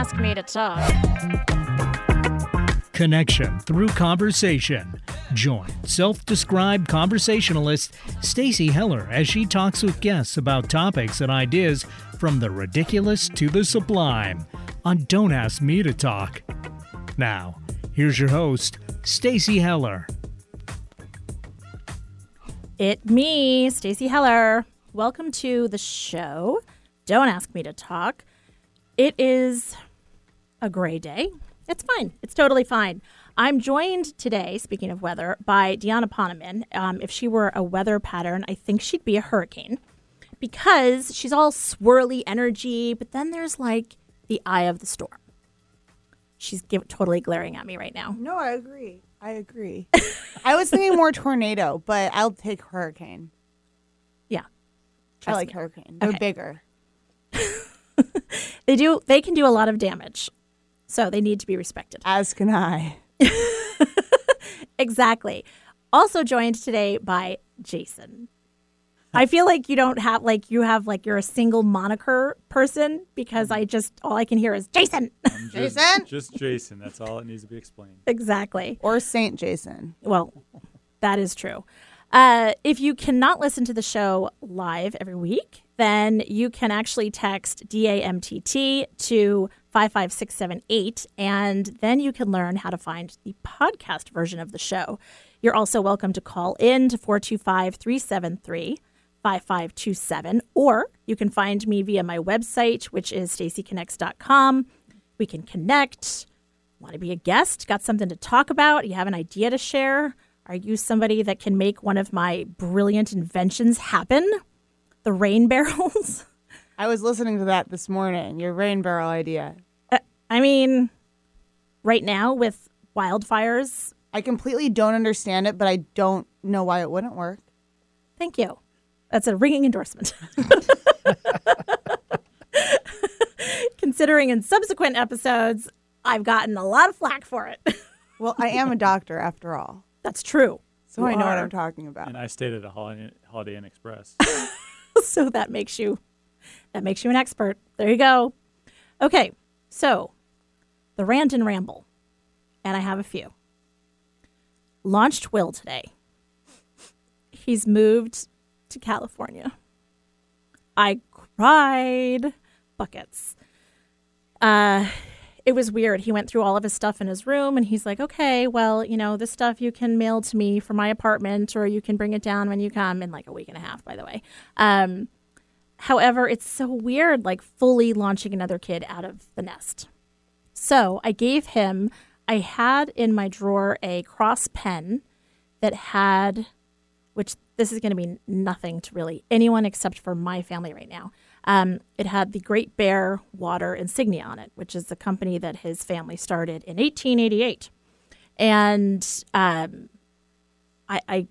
ask me to talk. Connection through conversation. Join self-described conversationalist Stacy Heller as she talks with guests about topics and ideas from the ridiculous to the sublime on Don't Ask Me to Talk. Now, here's your host, Stacy Heller. It me, Stacy Heller. Welcome to the show. Don't ask me to talk. It is a gray day. It's fine. It's totally fine. I'm joined today, speaking of weather, by Deanna Poneman. Um, if she were a weather pattern, I think she'd be a hurricane because she's all swirly energy, but then there's like the eye of the storm. She's give, totally glaring at me right now. No, I agree. I agree. I was thinking more tornado, but I'll take hurricane. Yeah. I like me. hurricane. They're Okay. bigger. They do they can do a lot of damage. So they need to be respected. As can I. Exactly. Also joined today by Jason. I feel like you don't have like you have like you're a single moniker person because I just all I can hear is Jason. I'm just, Jason? Just Jason. That's all it needs to be explained. exactly. Or Saint Jason. Well, that is true. Uh, if you cannot listen to the show live every week, then you can actually text DAMTT to 55678, and then you can learn how to find the podcast version of the show. You're also welcome to call in to 425 373 5527, or you can find me via my website, which is stacyconnects.com. We can connect. Want to be a guest? Got something to talk about? You have an idea to share? Are you somebody that can make one of my brilliant inventions happen? The rain barrels? I was listening to that this morning, your rain barrel idea. Uh, I mean, right now with wildfires, I completely don't understand it, but I don't know why it wouldn't work. thank you. That's a ringing endorsement. Considering in subsequent episodes, I've gotten a lot of flack for it. Well, I am a doctor after all, That's true. so I You know what. I'm talking about. And I stayed at a Holiday, Holiday Inn Express. so that makes you that makes you an expert. There you go. Okay, so the rant and ramble, and I have a few. Launched Will today. He's moved to California. I cried buckets. Uh, it was weird. He went through all of his stuff in his room and he's like, okay, well, you know, this stuff you can mail to me from my apartment or you can bring it down when you come in like a week and a half, by the way. Um, however, it's so weird, like fully launching another kid out of the nest. So I gave him, I had in my drawer a cross pen that had, which this is going to be nothing to really anyone except for my family right now. Um, it had the Great Bear Water insignia on it, which is the company that his family started in 1888. And um, I, I,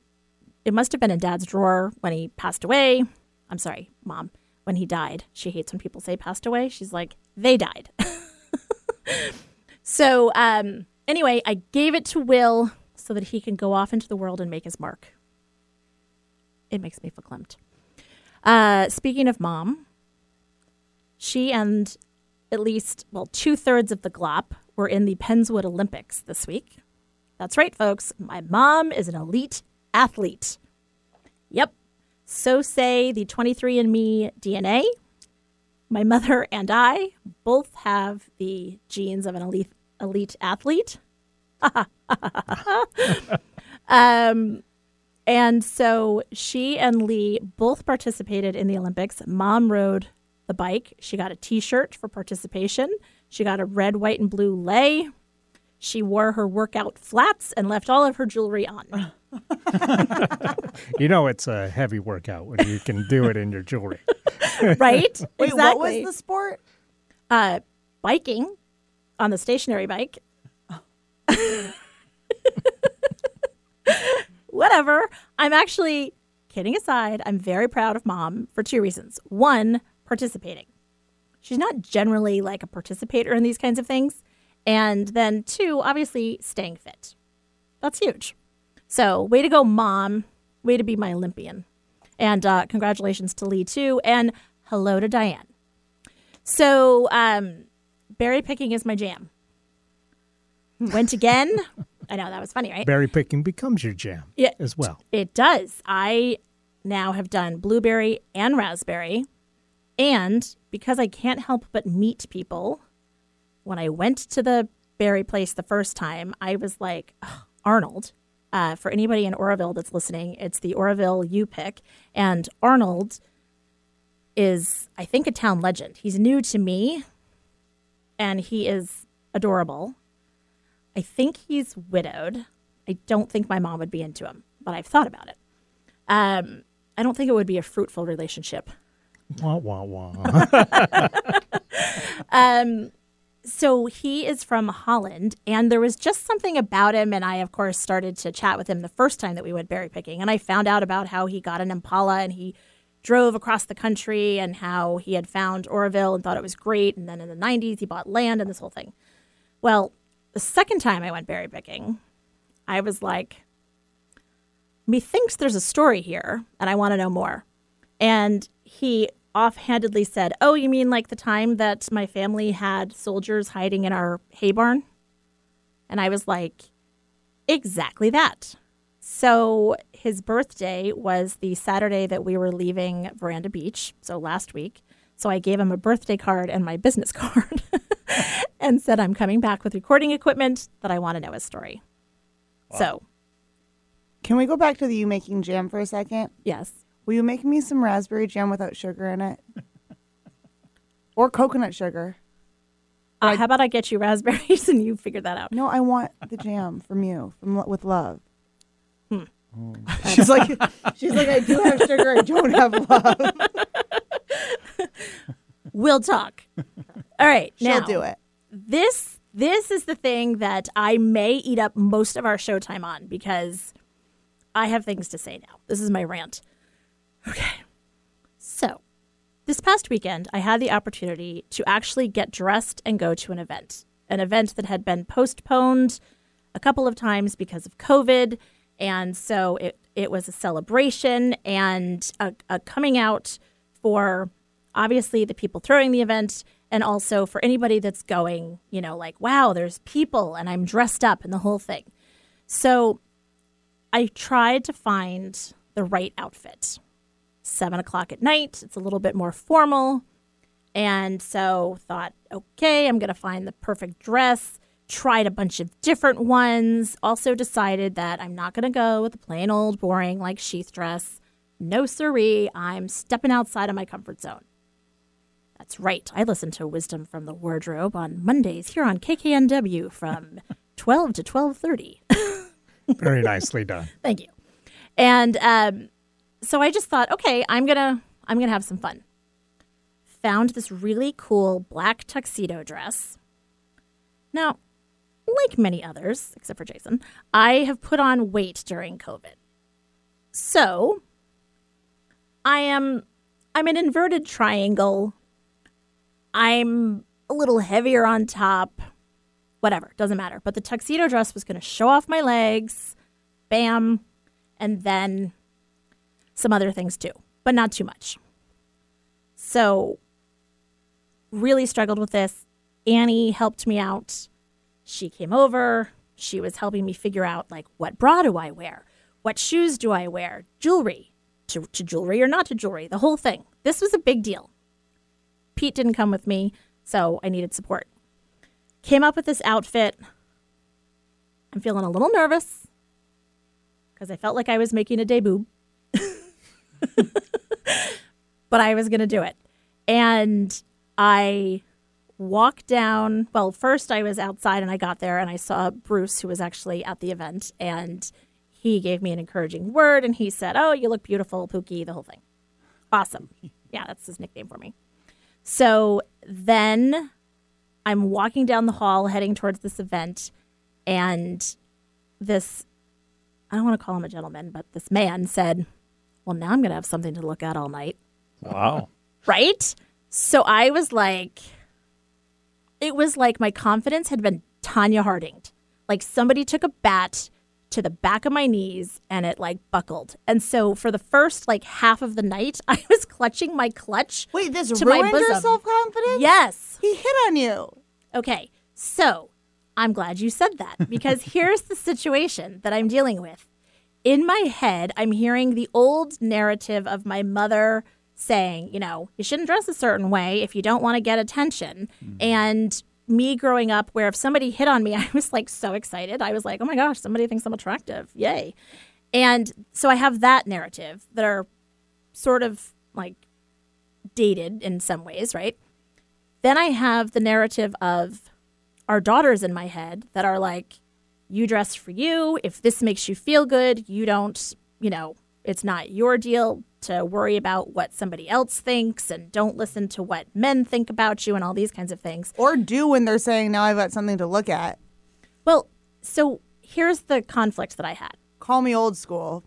it must have been in Dad's drawer when he passed away. I'm sorry, Mom, when he died. She hates when people say passed away. She's like, they died. so um, anyway, I gave it to Will so that he can go off into the world and make his mark. It makes me verklempt. Uh, speaking of mom, she and at least, well, two thirds of the GLOP were in the Penswood Olympics this week. That's right, folks. My mom is an elite athlete. Yep. So say the 23andMe DNA. My mother and I both have the genes of an elite, elite athlete. um, and so she and Lee both participated in the Olympics. Mom rode the bike. She got a t shirt for participation. She got a red, white, and blue lei. She wore her workout flats and left all of her jewelry on. You know it's a heavy workout when you can do it in your jewelry. right? Wait, exactly. what was the sport? uh, biking on the stationary bike. Whatever. I'm actually kidding aside. I'm very proud of mom for two reasons. One, participating. She's not generally like a participator in these kinds of things. And then two, obviously staying fit. That's huge. So, way to go, mom. Way to be my Olympian. And uh, congratulations to Lee, too. And hello to Diane. So, um, berry picking is my jam. Went again. I know that was funny, right? Berry picking becomes your jam Yeah. as well. It does. I now have done blueberry and raspberry. And because I can't help but meet people, when I went to the berry place the first time, I was like, "Ugh, Arnold. Uh, for anybody in Oroville that's listening, it's the Oroville U Pick. And Arnold is, I think, a town legend. He's new to me and he is adorable. I think he's widowed. I don't think my mom would be into him, but I've thought about it. Um, I don't think it would be a fruitful relationship. Wah, wah, wah. Um, so he is from Holland, and there was just something about him. And I, of course, started to chat with him the first time that we went berry picking. And I found out about how he got an Impala and he drove across the country and how he had found Oroville and thought it was great. And then in the 90s, he bought land and this whole thing. Well, the second time I went berry picking, I was like, methinks there's a story here and I want to know more. And he offhandedly said, Oh, you mean like the time that my family had soldiers hiding in our hay barn? And I was like, Exactly that. So his birthday was the Saturday that we were leaving Veranda Beach, so last week. So I gave him a birthday card and my business card and said, I'm coming back with recording equipment that I want to know his story. So, Can we go back to the you making jam for a second? yes. Will you make me some raspberry jam without sugar in it? or coconut sugar? Uh, how about I get you raspberries and you figure that out? No, I want the jam from you, from with love. Hmm. She's like, she's like, I do have sugar, I don't have love. We'll talk. All right. She'll now, do it. This this is the thing that I may eat up most of our showtime on because I have things to say now. This is my rant. Okay. So, this past weekend, I had the opportunity to actually get dressed and go to an event. An event that had been postponed a couple of times because of COVID. And so it, it was a celebration and a, a coming out for obviously the people throwing the event and also for anybody that's going, you know, like, wow, there's people and I'm dressed up and the whole thing. So I tried to find the right outfit. Seven o'clock at night, it's a little bit more formal. And so thought, okay, I'm going to find the perfect dress. Tried a bunch of different ones. Also decided that I'm not going to go with the plain old boring like sheath dress. No siree, I'm stepping outside of my comfort zone. That's right. I listen to Wisdom from the Wardrobe on Mondays here on KKNW from 12 to 12:30. Very nicely done. Thank you. And um, so I just thought, okay, I'm gonna I'm gonna have some fun. Found this really cool black tuxedo dress. Now, like many others, except for Jason, I have put on weight during COVID. So I am I'm an inverted triangle. I'm a little heavier on top. Whatever, doesn't matter. But the tuxedo dress was to show off my legs. Bam. And then some other things too, but not too much. So, really struggled with this. Annie helped me out. She came over. She was helping me figure out like what bra do I wear? What shoes do I wear? Jewelry. To, to jewelry or not to jewelry, the whole thing. This was a big deal. Pete didn't come with me, so I needed support. Came up with this outfit. I'm feeling a little nervous because I felt like I was making a debut. but I was going to do it. And I walked down. Well, first I was outside and I got there and I saw Bruce, who was actually at the event, and he gave me an encouraging word and he said, Oh, you look beautiful, Pookie, the whole thing. Awesome. Yeah, that's his nickname for me. So then I'm walking down the hall heading towards this event, and this I don't want to call him a gentleman, but this man said, Well, now I'm going to have something to look at all night. Wow. Right? So I was like, it was like my confidence had been Tonya Hardinged. Like somebody took a bat to the back of my knees and it like buckled. And so for the first like half of the night, I was clutching my clutch. Wait, this To my ruined your self confidence? Yes. He hit on you. Okay, so I'm glad you said that because here's the situation that I'm dealing with. In my head, I'm hearing the old narrative of my mother saying, you know, you shouldn't dress a certain way if you don't want to get attention. Mm-hmm. And me growing up, where if somebody hit on me, I was like so excited. I was like, oh my gosh, somebody thinks I'm attractive. Yay. And so I have that narrative that are sort of like dated in some ways, right? Then I have the narrative of our daughters in my head that are like, you dress for you. If this makes you feel good, you don't, you know, it's not your deal to worry about what somebody else thinks and don't listen to what men think about you and all these kinds of things. Or do when they're saying, now I've got something to look at. Well, so here's the conflict that I had. Call me old school.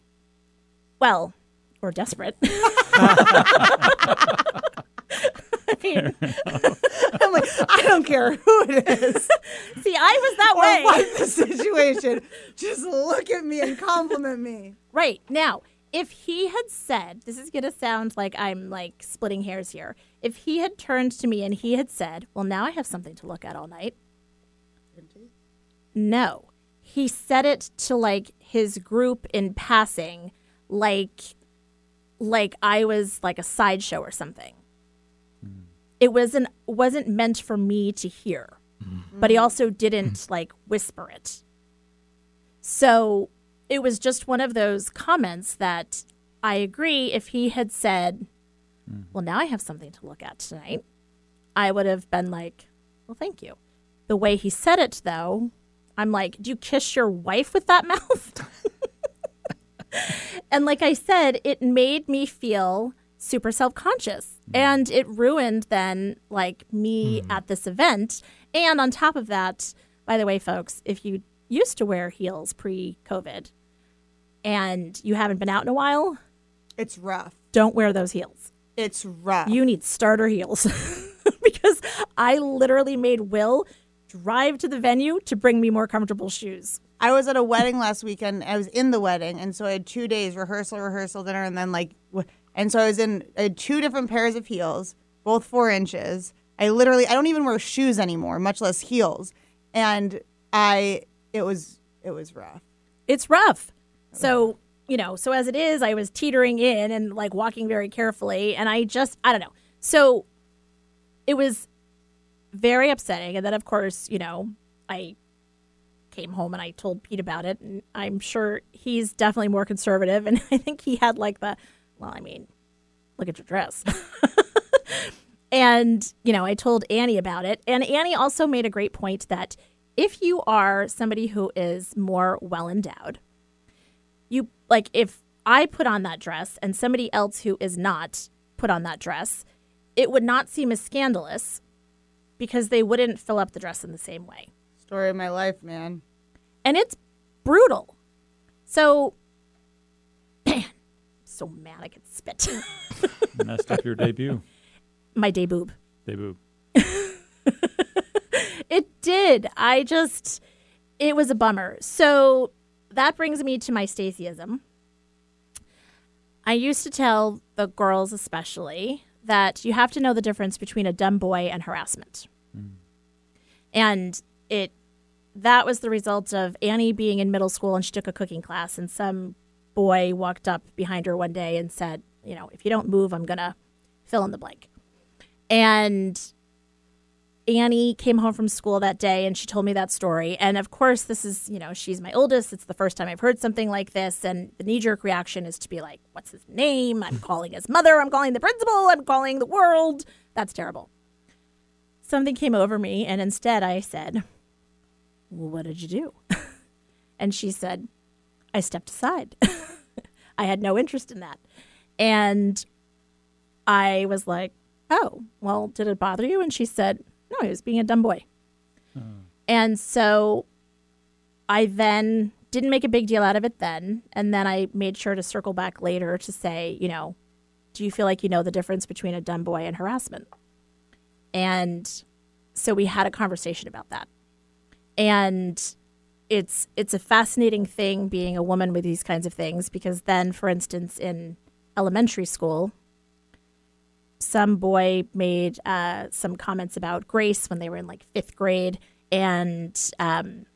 Well, or desperate. Mean, I'm like, I don't care who it is see, I was that or way. what the situation. Just look at me and compliment me. Right. Now, if he had said, this is going to sound like I'm like splitting hairs here. If he had turned to me and he had said, Well, now I have something to look at all night. No. He said it to like his group in passing, like like I was like a sideshow or something. It wasn't wasn't meant for me to hear. Mm-hmm. But he also didn't mm-hmm. like whisper it. So it was just one of those comments that I agree if he had said, mm. Well, now I have something to look at tonight, I would have been like, Well, thank you. The way he said it, though, I'm like, Do you kiss your wife with that mouth? and like I said, it made me feel super self conscious mm-hmm. and it ruined then like me mm-hmm. at this event. And on top of that, by the way, folks, if you used to wear heels pre COVID and you haven't been out in a while, It's rough. don't wear those heels. It's rough. You need starter heels because I literally made Will drive to the venue to bring me more comfortable shoes. I was at a wedding last weekend. I was in the wedding, and so I had two days rehearsal, rehearsal, dinner, and then like, and so I was in I two different pairs of heels, both four inches. I literally I don't even wear shoes anymore, much less heels, and I it was it was rough. it's rough. So, you know, so as it is, I was teetering in and like walking very carefully. And I just, I don't know. So it was very upsetting. And then, of course, you know, I came home and I told Pete about it. And I'm sure he's definitely more conservative. And I think he had like the, well, I mean, look at your dress. and, you know, I told Annie about it. And Annie also made a great point that if you are somebody who is more well endowed, you like if I put on that dress and somebody else who is not put on that dress, it would not seem as scandalous because they wouldn't fill up the dress in the same way. Story of my life, man. And it's brutal. So, man, so mad I could spit. Messed up your debut. My day boob. Debut. It did. I just, it was a bummer. So that brings me to my Stacyism. I used to tell the girls, especially, that you have to know the difference between a dumb boy and harassment. Hmm. And it, that was the result of Annie being in middle school and she took a cooking class, and some boy walked up behind her one day and said, You know, if you don't move, I'm going to fill in the blank. And Annie came home from school that day and she told me that story. And of course, this is, you know, she's my oldest. It's the first time I've heard something like this. And the knee jerk reaction is to be like, what's his name? I'm calling his mother. I'm calling the principal. I'm calling the world. That's terrible. Something came over me. And instead, I said, well, what did you do? and she said, I stepped aside. I had no interest in that. And I was like, oh, well, did it bother you? And she said, no, he was being a dumb boy. Hmm. And so I then didn't make a big deal out of it then. And then I made sure to circle back later to say, you know, do you feel like you know the difference between a dumb boy and harassment? And so we had a conversation about that. And it's it's a fascinating thing being a woman with these kinds of things because then for instance in elementary school some boy made uh, some comments about Grace when they were in like fifth grade, and um,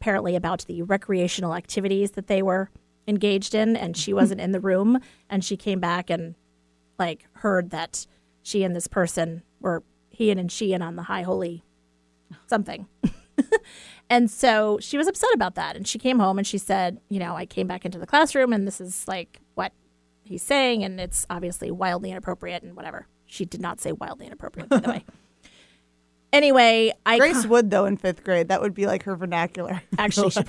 apparently about the recreational activities that they were engaged in, and she wasn't in the room, and she came back and like heard that she and this person were he and she and on the high holy something. and so she was upset about that. And she came home and she said, you know, I came back into the classroom and this is like what he's saying. And it's obviously wildly inappropriate and whatever. She did not say wildly inappropriate, by the way. Anyway, I Grace would though in fifth grade. That would be like her vernacular. Actually, she,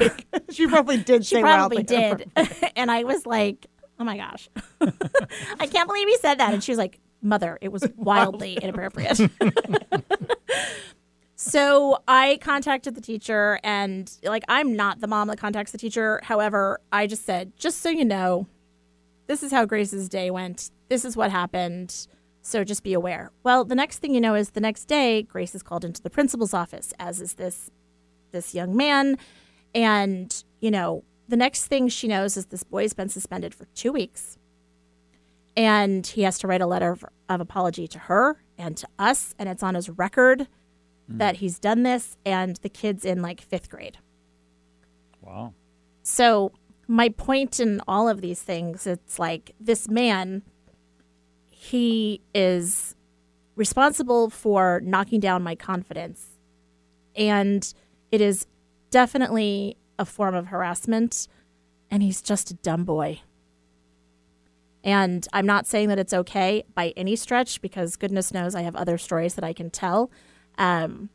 she probably did. she say probably wildly did. and I was like, oh my gosh, I can't believe he said that. And she was like, mother, it was wildly inappropriate. So I contacted the teacher, and like, I'm not the mom that contacts the teacher. However, I just said, just so you know, this is how Grace's day went. This is what happened. So just be aware. Well, the next thing you know is the next day, Grace is called into the principal's office, as is this this young man. And, you know, the next thing she knows is this boy's been suspended for two weeks. And he has to write a letter of, of apology to her and to us. And it's on his record Mm. that he's done this. And the kid's in like fifth grade. Wow. So, my point in all of these things, it's like this man, he is responsible for knocking down my confidence. And it is definitely a form of harassment. And he's just a dumb boy. And I'm not saying that it's okay by any stretch because goodness knows I have other stories that I can tell. Um,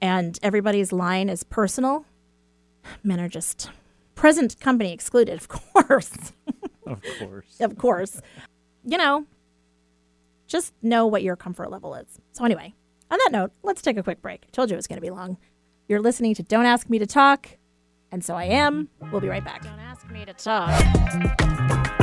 and everybody's line is personal. Men are just present company excluded, of course. Of course. of course. You know, just know what your comfort level is. So, anyway, on that note, let's take a quick break. I told you it was going to be long. You're listening to Don't Ask Me to Talk, and so I am. We'll be right back. Don't ask me to talk.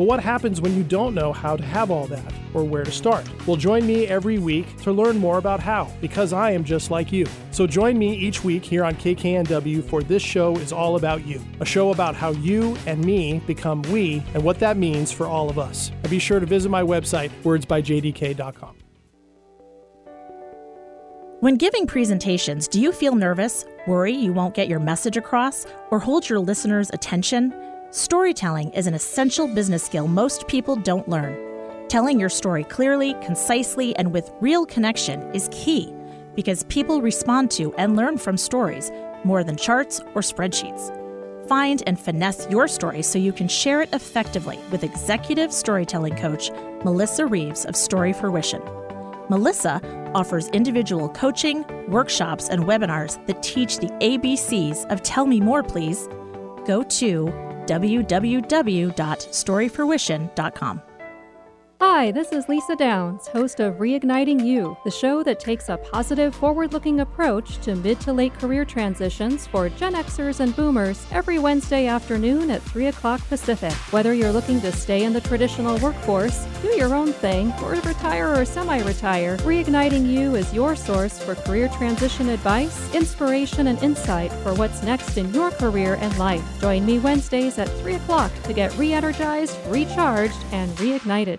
But what happens when you don't know how to have all that or where to start? Well, join me every week to learn more about how, because I am just like you. So join me each week here on KKNW for This Show is All About You, a show about how you and me become we and what that means for all of us. And be sure to visit my website, wordsbyjdk.com. When giving presentations, do you feel nervous, worry you won't get your message across, or hold your listeners' attention? Storytelling is an essential business skill most people don't learn. Telling your story clearly, concisely, and with real connection is key because people respond to and learn from stories more than charts or spreadsheets. Find and finesse your story so you can share it effectively with executive storytelling coach Melissa Reeves of Story Fruition. Melissa offers individual coaching, workshops, and webinars that teach the ABCs of Tell Me More, please. Go to www.storyfruition.com. Hi, this is Lisa Downs, host of Reigniting You, the show that takes a positive, forward looking approach to mid to late career transitions for Gen Xers and Boomers every Wednesday afternoon at 3 o'clock Pacific. Whether you're looking to stay in the traditional workforce, do your own thing, or retire or semi retire, Reigniting You is your source for career transition advice, inspiration, and insight for what's next in your career and life. Join me Wednesdays at 3 o'clock to get re energized, recharged, and reignited.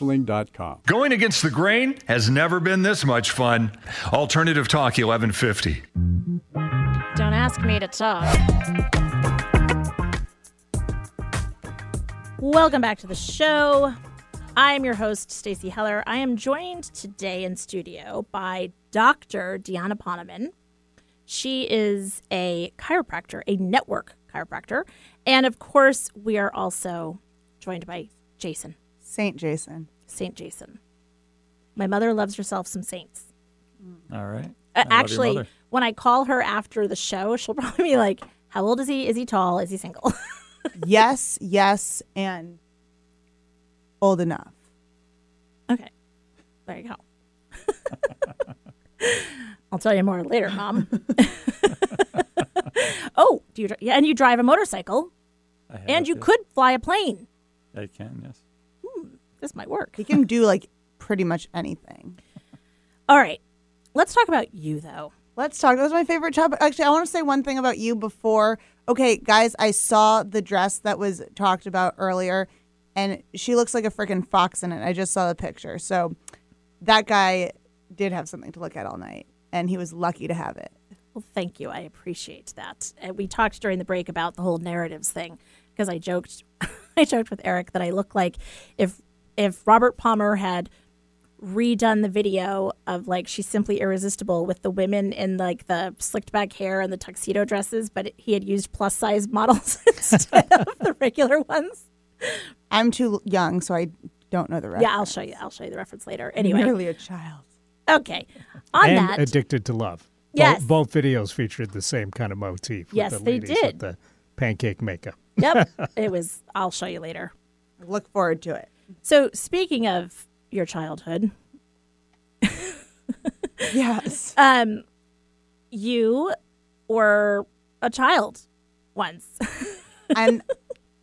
kuipercounseling.com. Going against the grain has never been this much fun. Alternative Talk 1150. Don't ask me to talk. Welcome back to the show. I am your host, Stacy Heller. I am joined today in studio by Dr. Deanna Poneman. She is a chiropractor, a network chiropractor. And of course, we are also joined by Jason. Saint Jason. Saint Jason. My mother loves herself some saints. All right. Uh, I love your actually, when I call her after the show, she'll probably be like, "How old is he? Is he tall? Is he single?" yes, yes, and old enough. okay, there you go. I'll tell you more later, Mom. oh, do you? Yeah, and you drive a motorcycle, I have, and you yes. could fly a plane. I can, yes. This might work. He can do like pretty much anything. All right, let's talk about you though. Let's talk. That was my favorite topic. Actually, I want to say one thing about you before. Okay, guys, I saw the dress that was talked about earlier, and she looks like a freaking fox in it. I just saw the picture. So that guy did have something to look at all night, and he was lucky to have it. Well, thank you. I appreciate that. And we talked during the break about the whole narratives thing because I joked, I joked with Eric that I look like if if Robert Palmer had redone the video of like she's simply irresistible with the women in like the slicked back hair and the tuxedo dresses, but he had used plus size models instead of the regular ones. I'm too young, so I don't know the rest. Yeah, I'll show you. I'll show you the reference later. Anyway, Nearly a child. okay. On and that, Addicted to Love. Bo- Yes. Both, videos featured the same kind of motif. with Yes, the they did. With the pancake makeup. yep, it was. I'll show you later. Look forward to it. So, speaking of your childhood, Yes. um, you were a child once. and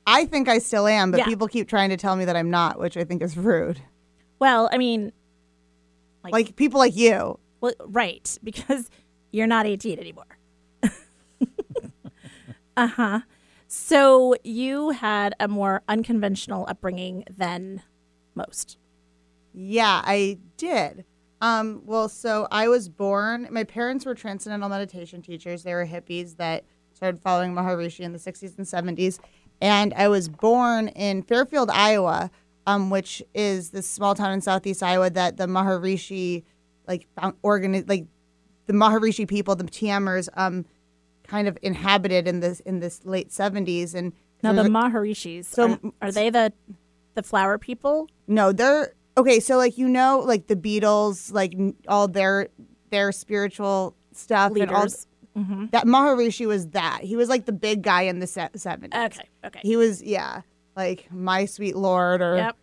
I think I still am, but Yeah. people keep trying to tell me that I'm not, which I think is rude. well, I mean, Like- Like people like you. well, right, because you're not 18 anymore. uh huh. So, you had a more unconventional upbringing than most. Yeah, I did. Um, well, so I was born. My parents were transcendental meditation teachers. They were hippies that started following Maharishi in the 60s and 70s. And I was born in Fairfield, Iowa, um, which is this small town in southeast Iowa that the Maharishi, like, found, organi- like the Maharishi people, the TMers, um, kind of inhabited in this in this late 70s. And Now, the Maharishis, So- are, are they the the flower people? No, they're okay. So like you know, like the Beatles, like all their their spiritual stuff and all Leaders. Mm-hmm. that Maharishi was that. He was like the big guy in the seventies. Okay, okay. He was yeah, like my sweet lord or Yep.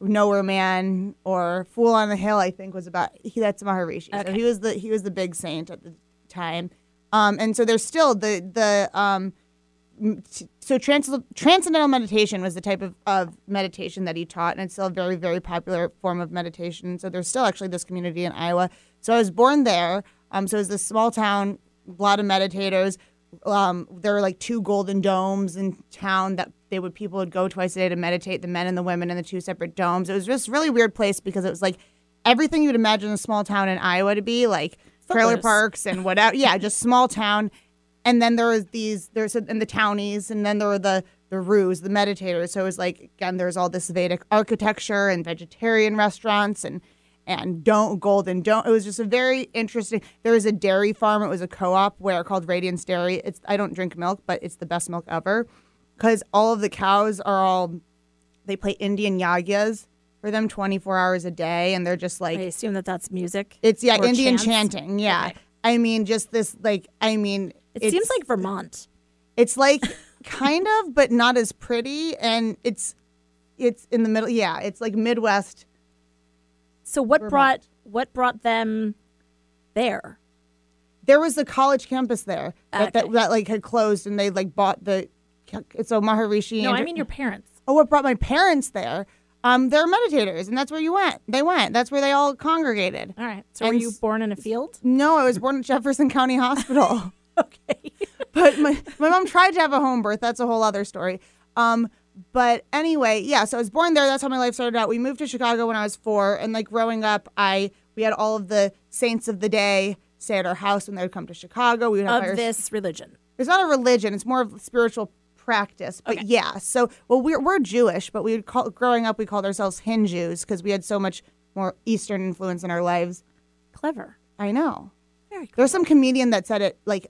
nowhere man or fool on the hill. I think was about he. That's Maharishi. So Okay. he was the he was the big saint at the time. Um, and so there's still the the um, so trans- transcendental meditation was the type of, of meditation that he taught, and it's still a very very popular form of meditation. So there's still actually this community in Iowa. So I was born there. Um, so it was this small town, a lot of meditators. Um, there were like two golden domes in town that they would people would go twice a day to meditate. The men and the women in the two separate domes. It was just really weird place because it was like everything you'd imagine a small town in Iowa to be, like trailer Footloose. parks and whatever. Yeah, just small town. And then there was these there's and the townies, and then there were the the roos, the meditators. So it was like again, there's all this Vedic architecture and vegetarian restaurants and and don't golden don't. It was just a very interesting. There was a dairy farm. It was a co-op where called Radiance Dairy. It's I don't drink milk, but it's the best milk ever because all of the cows are all they play Indian yagyas for them 24 hours a day, and they're just like I assume that that's music. it's yeah, Indian chants? chanting. Yeah. Okay. I mean, just this like I mean It seems like Vermont. it's like kind of, but not as pretty, and it's it's in the middle. Yeah, it's like Midwest. So what Vermont. brought what brought them there? There was the college campus there ah, that, that, that like had closed, and they like bought the. So Maharishi. No, and- I mean your parents. Oh, what brought my parents there? Um, they're meditators, and that's where you went. They went. That's where they all congregated. All right. So were you born in a field? No, I was born at Jefferson County Hospital. Okay. but my, my mom tried to have a home birth. That's a whole other story. Um, but anyway, yeah. So I was born there. That's how my life started out. We moved to Chicago when I was four, and like growing up, I we had all of the saints of the day stay at our house when they would come to Chicago. We would have of this religion. It's not a religion. It's more of a spiritual practice. But Okay. yeah. So well, we're we're Jewish, but we would call growing up we called ourselves Hindus because we had so much more Eastern influence in our lives. Clever. I know. Very cool. There's some comedian that said it like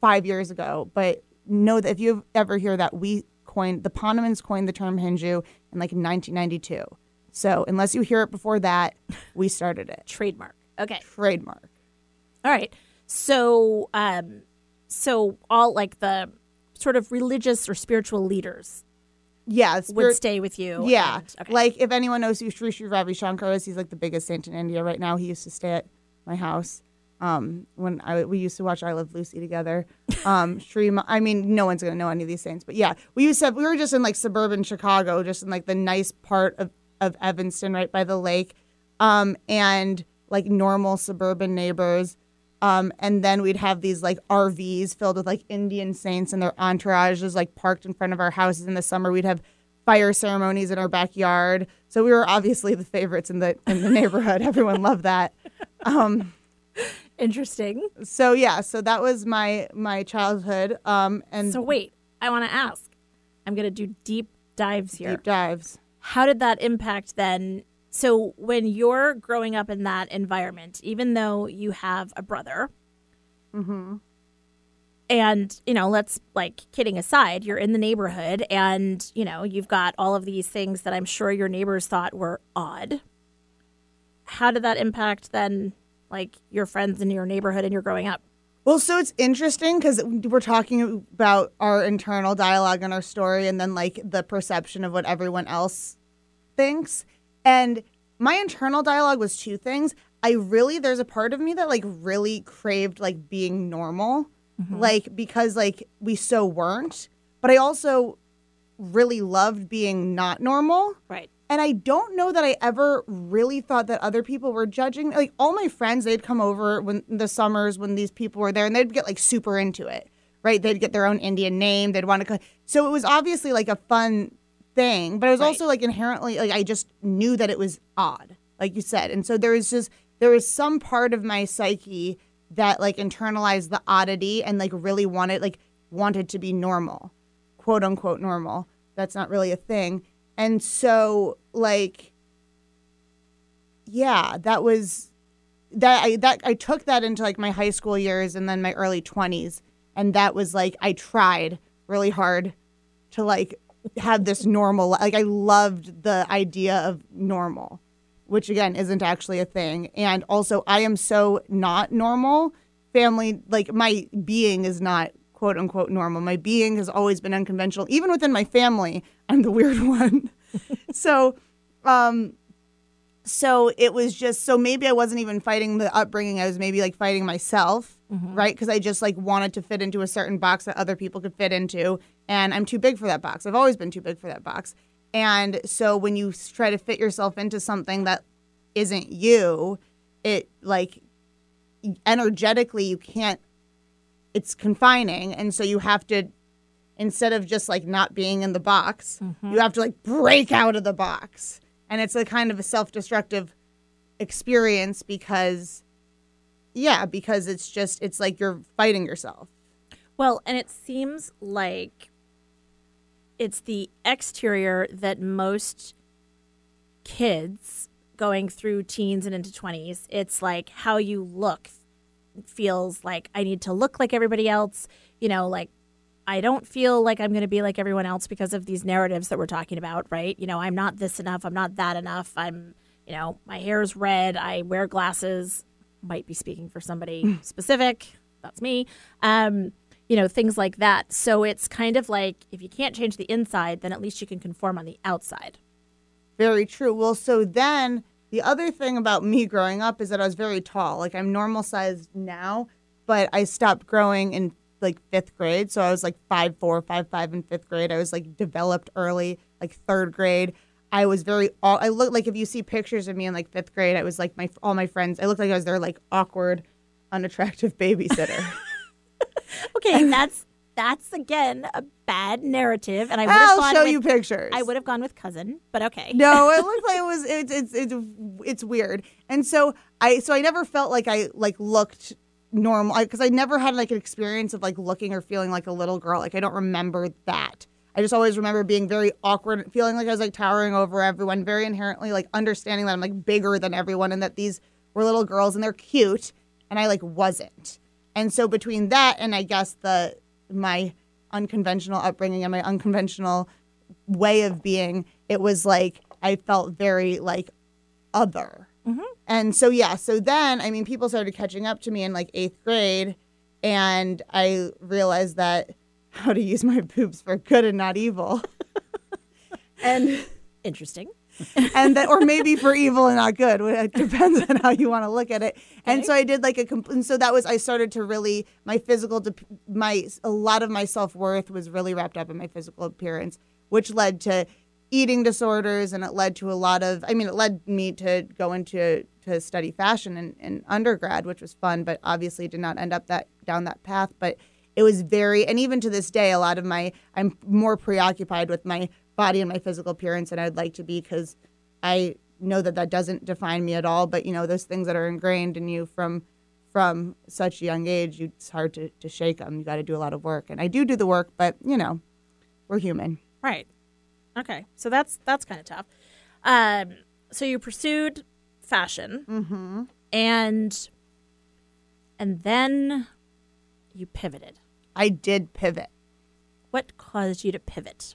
five years ago, but know that if you ever hear that, we coined the Ponemans coined the term Hindu in like 1992. So unless you hear it before that, we started it. Trademark. Okay. Trademark. All right. So, um, so all like the sort of religious or spiritual leaders Yeah, would stay with you. Yeah, and- okay. like if anyone knows who Sri Sri Ravi Shankar is, he's like the biggest saint in India right now. He used to stay at my house um, when I we used to watch I Love Lucy together. Um, Sri, I mean, no one's gonna know any of these saints, but yeah, we used to. Have, we were just in like suburban Chicago, just in like the nice part of of Evanston, right by the lake, um, and like normal suburban neighbors. Um, and then we'd have these like RVs filled with like Indian saints and their entourages like parked in front of our houses in the summer. We'd have fire ceremonies in our backyard. So we were obviously the favorites in the in the neighborhood. Everyone loved that. Um, Interesting. so yeah, so that was my my childhood. Um, and So wait, I want to ask. I'm going to do deep dives here. deep dives. How did that impact then? So when you're growing up in that environment, even though you have a brother, Mm-hmm. and you know, let's like kidding aside, you're in the neighborhood, and you know, you've got all of these things that I'm sure your neighbors thought were odd. How did that impact then, like your friends in your neighborhood and you're growing up? Well, so it's interesting because we're talking about our internal dialogue and our story, and then like the perception of what everyone else thinks. And my internal dialogue was two things. I really, there's a part of me that like really craved like being normal, mm-hmm. like because like we so weren't. But I also really loved being not normal. Right. And I don't know that I ever really thought that other people were judging. Like all my friends, they'd come over when the summers when these people were there, and they'd get like super into it, right? They'd get their own Indian name. They'd want to. co- So it was obviously like a fun thing, but it was Right. also like inherently like I just knew that it was odd, like you said. And so there was just there was some part of my psyche that like internalized the oddity and like really wanted like wanted to be normal, quote unquote normal. That's not really a thing. And so like yeah, that was that I that I took that into like my high school years and then my early 20s and that was like I tried really hard to like have this normal like I loved the idea of normal which again isn't actually a thing. And also I am so not normal. Family like my being is not quote unquote normal. My being has always been unconventional. Even within my family I'm the weird one. So um so it was just so maybe I wasn't even fighting the upbringing. I was maybe like fighting myself, right? Because I just like wanted to fit into a certain box that other people could fit into, and I'm too big for that box. I've always been too big for that box. And so when you try to fit yourself into something that isn't you, it like energetically you can't. It's confining, and so you have to instead of just like not being in the box, mm-hmm. you have to like break out of the box. And it's a kind of a self destructive experience because, yeah, because it's just, it's like you're fighting yourself. Well, and it seems like it's the exterior that most kids going through teens and into 20s, it's like how you look feels like I need to look like everybody else, you know, like I don't feel like I'm going to be like everyone else because of these narratives that we're talking about, right? You know, I'm not this enough, I'm not that enough. I'm, you know, my hair's red, I wear glasses. Might be speaking for somebody specific. That's me. Um, you know, things like that. So it's kind of like if you can't change the inside, then at least you can conform on the outside. Very true. Well, so then the other thing about me growing up is that I was very tall. Like I'm normal sized now, but I stopped growing in like fifth grade. So I was like five four, five five in fifth grade. I was like developed early, like third grade. I was very. I looked like if you see pictures of me in like fifth grade, I was like my all my friends. I looked like I was their like awkward, unattractive babysitter. Okay, that's that's again a bad narrative, and I would have I'll show with, you pictures. I would have gone with cousin, but okay. no, it looked like it was it's it's it's it's weird. And so I so I never felt like I like looked normal because I never had like an experience of like looking or feeling like a little girl. Like I don't remember that. I just always remember being very awkward, feeling like I was like towering over everyone, very inherently like understanding that I'm like bigger than everyone and that these were little girls and they're cute and I like wasn't. And so between that and I guess the my unconventional upbringing and my unconventional way of being, it was like I felt very like other. Mm-hmm. And so yeah, so then I mean, people started catching up to me in like eighth grade, and I realized that how to use my boobs for good and not evil, and Interesting. and that or maybe for evil and not good. It depends on how you want to look at it. And so I did like a comp- and so that was I started to really my physical dep my a lot of my self worth was really wrapped up in my physical appearance, which led to eating disorders and it led to a lot of I mean it led me to go into to study fashion in, in undergrad, which was fun, but obviously did not end up that down that path. But it was very and even to this day a lot of my i'm more preoccupied with my body and my physical appearance and i'd like to be because i know that that doesn't define me at all but you know those things that are ingrained in you from from such a young age you, it's hard to, to shake them you got to do a lot of work and i do do the work but you know we're human Right. Okay. So that's that's kind of tough. Um, so you pursued fashion, mm-hmm. and and then you pivoted. i did pivot What caused you to pivot?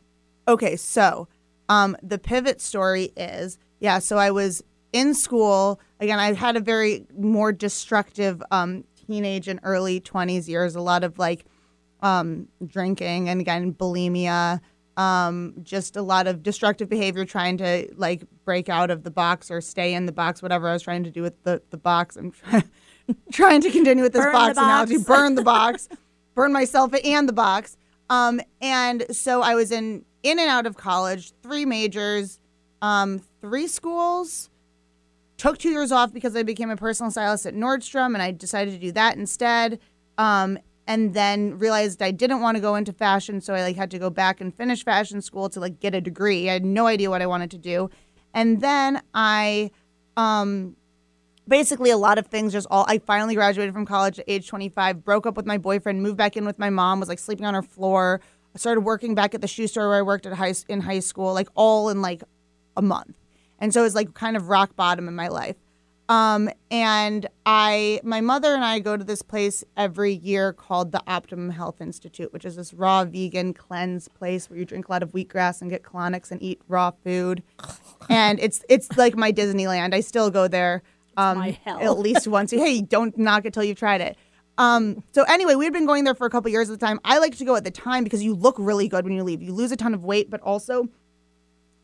Okay, so um, the pivot story is yeah. So I was in school again. I had a very more destructive um, teenage and early twenties years. A lot of like um, drinking and again bulimia. Um, just a lot of destructive behavior, trying to like break out of the box or stay in the box. Whatever I was trying to do with the the box, I'm try- trying to continue with this Burn the box analogy. Burn the box, burn myself and the box. Um, and so I was in in and out of college, three majors, um, three schools. Took two years off because I became a personal stylist at Nordstrom, and I decided to do that instead. Um, and then realized I didn't want to go into fashion, so I like had to go back and finish fashion school to like get a degree. I had no idea what I wanted to do, and then I, um, basically a lot of things just all I finally graduated from college at age 25, broke up with my boyfriend, moved back in with my mom, was like sleeping on her floor. Started working back at the shoe store where I worked at high in high school, like all in like a month. And so it was like kind of rock bottom in my life. Um, and I, my mother and I go to this place every year called the Optimum Health Institute, which is this raw vegan cleanse place where you drink a lot of wheatgrass and get colonics and eat raw food. and it's it's like my Disneyland. I still go there um, my hell. at least once. Hey, don't knock it till you've tried it. Um, so anyway, we had been going there for a couple years at the time. I like to go at the time because you look really good when you leave. You lose a ton of weight, but also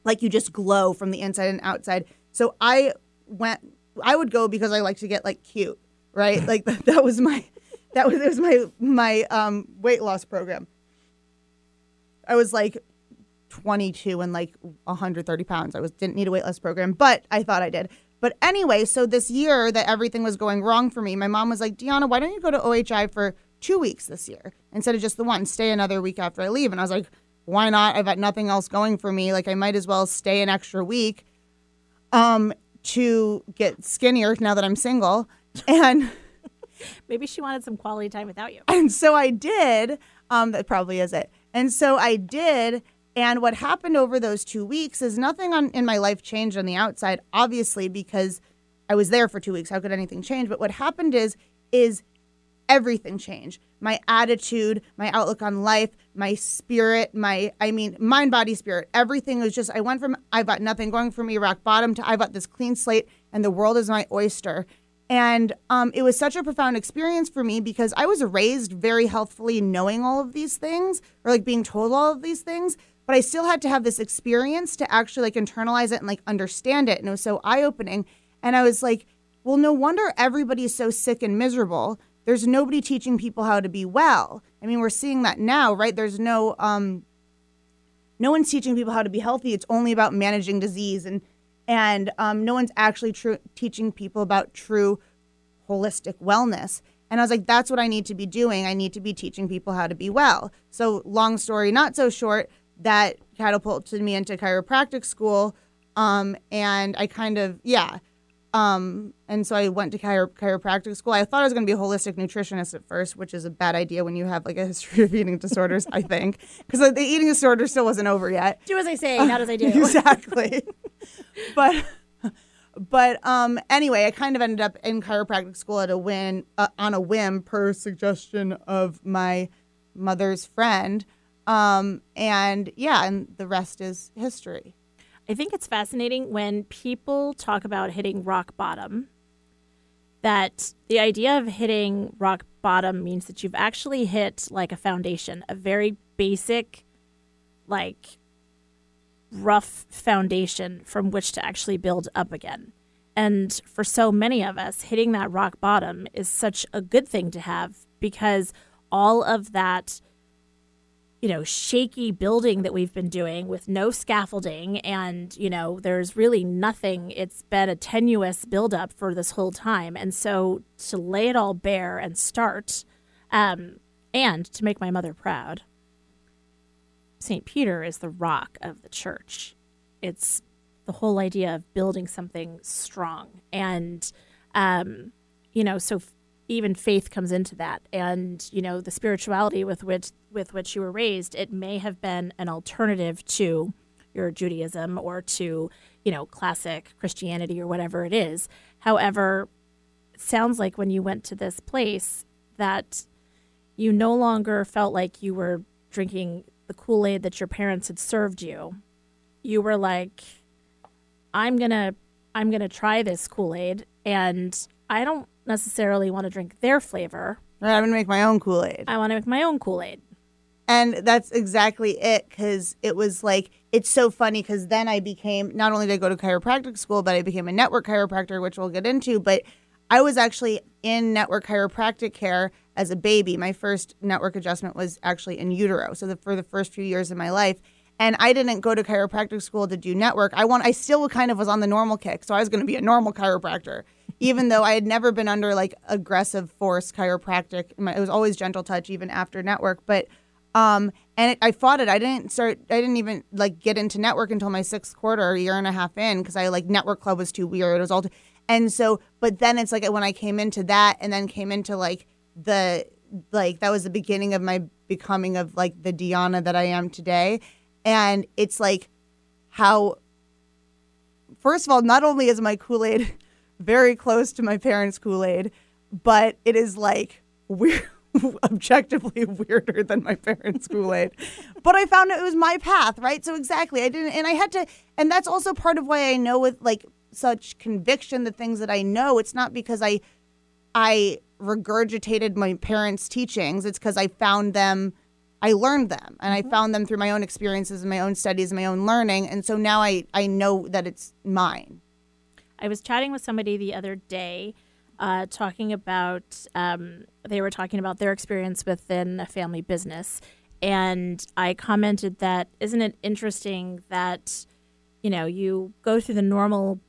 like you just glow from the inside and outside. So I went I would go because I like to get like cute, right? Like that, that was my that was it was my my um weight loss program. I was like 22 and like 130 pounds. I was didn't need a weight loss program, but I thought I did. But anyway, so this year that everything was going wrong for me, my mom was like, Deanna, why don't you go to OHI for two weeks this year instead of just the one? Stay another week after I leave. And I was like, why not? I've got nothing else going for me. Like I might as well stay an extra week um, to get skinnier now that I'm single. And Maybe she wanted some quality time without you. and so I did. Um, that probably is it. And so I did. And what happened over those two weeks is nothing on in my life changed on the outside, obviously, because I was there for two weeks. How could anything change? But what happened is is everything changed. My attitude, my outlook on life, my spirit, my I mean mind, body, spirit. Everything was just I went from I've got nothing going for me, rock bottom, to I've got this clean slate and the world is my oyster. And um, it was such a profound experience for me because I was raised very healthfully knowing all of these things or like being told all of these things, but I still had to have this experience to actually like internalize it and like understand it. And it was so eye opening. And I was like, well, no wonder everybody's so sick and miserable. There's nobody teaching people how to be well. I mean, we're seeing that now, right? There's no um, no one's teaching people how to be healthy. It's only about managing disease, and and um, no one's actually tru- teaching people about true holistic wellness. And I was like, that's what I need to be doing. I need to be teaching people how to be well. So, long story not so short, that catapulted me into chiropractic school. Um, and I kind of, yeah. Um, and so I went to chiro- chiropractic school. I thought I was going to be a holistic nutritionist at first, which is a bad idea when you have like a history of eating disorders, I think, because the eating disorder still wasn't over yet. Do as I say, not as I do. exactly. but but um anyway, I kind of ended up in chiropractic school at a win uh, on a whim per suggestion of my mother's friend. Um and yeah, and the rest is history. I think it's fascinating when people talk about hitting rock bottom. That the idea of hitting rock bottom means that you've actually hit like a foundation, a very basic, like rough foundation from which to actually build up again. And for so many of us, hitting that rock bottom is such a good thing to have because all of that you know, shaky building that we've been doing with no scaffolding and, you know, there's really nothing. It's been a tenuous buildup for this whole time. And so to lay it all bare and start, um, and to make my mother proud, St. Peter is the rock of the church. It's the whole idea of building something strong. And, um, you know, so even faith comes into that and you know the spirituality with which with which you were raised it may have been an alternative to your judaism or to you know classic christianity or whatever it is however it sounds like when you went to this place that you no longer felt like you were drinking the kool-aid that your parents had served you you were like i'm gonna i'm gonna try this kool-aid and i don't necessarily want to drink their flavor. Right, I'm gonna make my own Kool Aid. I want to make my own Kool Aid. And that's exactly it, because it was like it's so funny. Because then I became not only did I go to chiropractic school, but I became a network chiropractor, which we'll get into. But I was actually in network chiropractic care as a baby. My first network adjustment was actually in utero. So the, for the first few years of my life, and I didn't go to chiropractic school to do network. I want I still kind of was on the normal kick, so I was going to be a normal chiropractor even though I had never been under like aggressive force chiropractic. It was always gentle touch, even after network. But um, and it, I fought it. I didn't start. I didn't even like get into network until my sixth quarter, year and a half in, because I like network club was too weird. It was all, too, and so. But then it's like when I came into that, and then came into like the like that was the beginning of my becoming of like the Deanna that I am today, and it's like how. First of all, not only is my Kool Aid very close to my parents' Kool Aid, but it is like weird. objectively weirder than my parents' Kool Aid. but I found it was my path, right? So exactly, I didn't, and I had to, and that's also part of why I know with like such conviction the things that I know. It's not because I, I regurgitated my parents' teachings. It's because I found them, I learned them, and mm-hmm. I found them through my own experiences and my own studies and my own learning. And so now I, I know that it's mine. I was chatting with somebody the other day, uh, talking about um, they were talking about their experience within a family business, and I commented that isn't it interesting that you know you go through the normal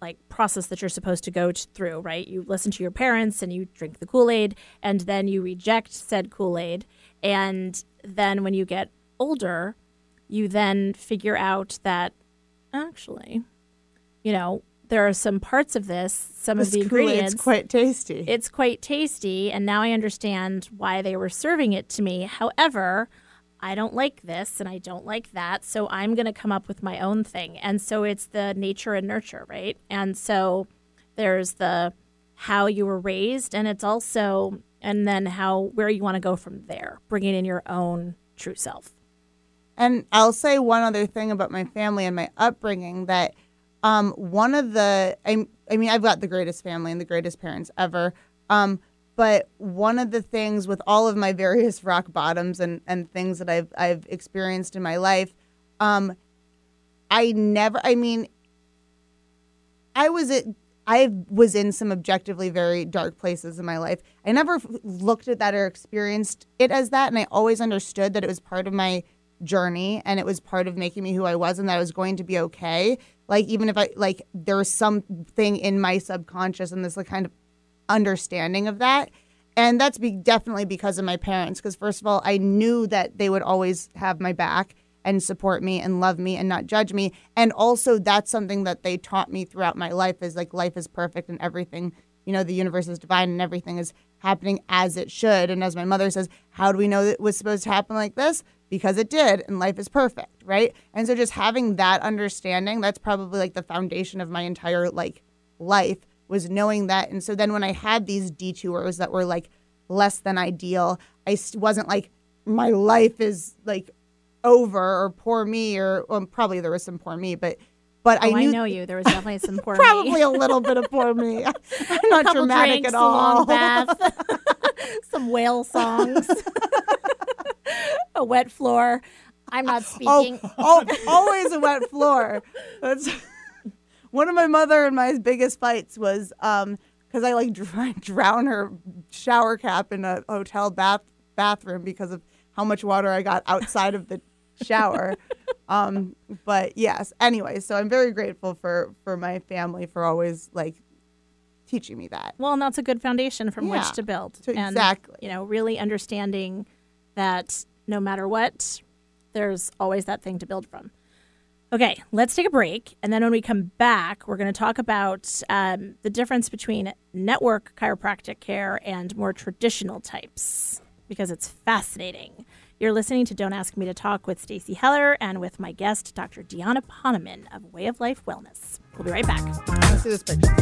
like process that you're supposed to go through, right? You listen to your parents and you drink the Kool Aid, and then you reject said Kool Aid, and then when you get older, you then figure out that actually, you know, there are some parts of this, some this of the ingredients. It's quite tasty. It's quite tasty, and now I understand why they were serving it to me. However, I don't like this and I don't like that, so I'm going to come up with my own thing. And so it's the nature and nurture, right? And so there's the how you were raised, and it's also and then how where you want to go from there, bringing in your own true self. And I'll say one other thing about my family and my upbringing that um, one of the, I, I mean, I've got the greatest family and the greatest parents ever. Um, but one of the things with all of my various rock bottoms and, and things that I've I've experienced in my life, um, I never. I mean, I was at I was in some objectively very dark places in my life. I never looked at that or experienced it as that, and I always understood that it was part of my journey and it was part of making me who I was and that I was going to be okay. Like even if I like there was something in my subconscious and this like kind of understanding of that. And that's be definitely because of my parents. Because first of all, I knew that they would always have my back and support me and love me and not judge me. And also that's something that they taught me throughout my life is like life is perfect and everything, you know, the universe is divine and everything is happening as it should. And as my mother says, how do we know that it was supposed to happen like this? Because it did and life is perfect right and so just having that understanding that's probably like the foundation of my entire like life was knowing that and so then when i had these detours that were like less than ideal i wasn't like my life is like over or poor me or well, probably there was some poor me, but but Oh, I I, knew know you. There was definitely some poor me. probably me. a little bit of poor me. I'm not dramatic drinks, at all. some whale songs, a wet floor. I'm not speaking. Oh, oh, always a wet floor. That's one of my mother and my biggest fights was um because I like dr- drown her shower cap in a hotel bath bathroom because of how much water I got outside of the shower. um, but yes. Anyway, so I'm very grateful for for my family for always like teaching me that. Well, and that's a good foundation from Yeah, which to build. so and, exactly. You know, really understanding that no matter what, there's always that thing to build from. Okay, let's take a break. And then when we come back, we're going to talk about um, the difference between network chiropractic care and more traditional types because it's fascinating. You're listening to Don't Ask Me to Talk with Stacy Heller and with my guest, Dr. Deanna Poneman of Way of Life Wellness. We'll be right back. Let's see this picture.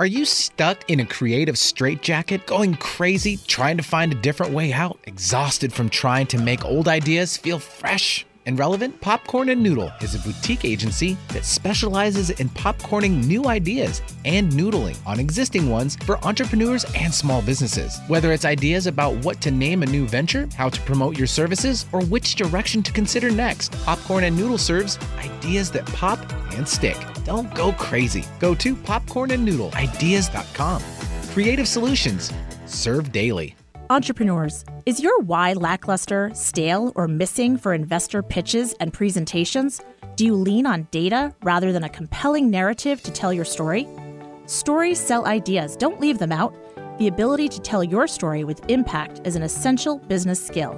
Are you stuck in a creative straitjacket, going crazy, trying to find a different way out? Exhausted from trying to make old ideas feel fresh and relevant? Popcorn and Noodle is a boutique agency that specializes in popcorning new ideas and noodling on existing ones for entrepreneurs and small businesses. Whether it's ideas about what to name a new venture, how to promote your services, or which direction to consider next, Popcorn and Noodle serves ideas that pop and stick. Don't go crazy. Go to popcornandnoodleideas.com. Creative solutions served daily. Entrepreneurs, is your why lackluster, stale, or missing for investor pitches and presentations? Do you lean on data rather than a compelling narrative to tell your story? Stories sell ideas, don't leave them out. The ability to tell your story with impact is an essential business skill.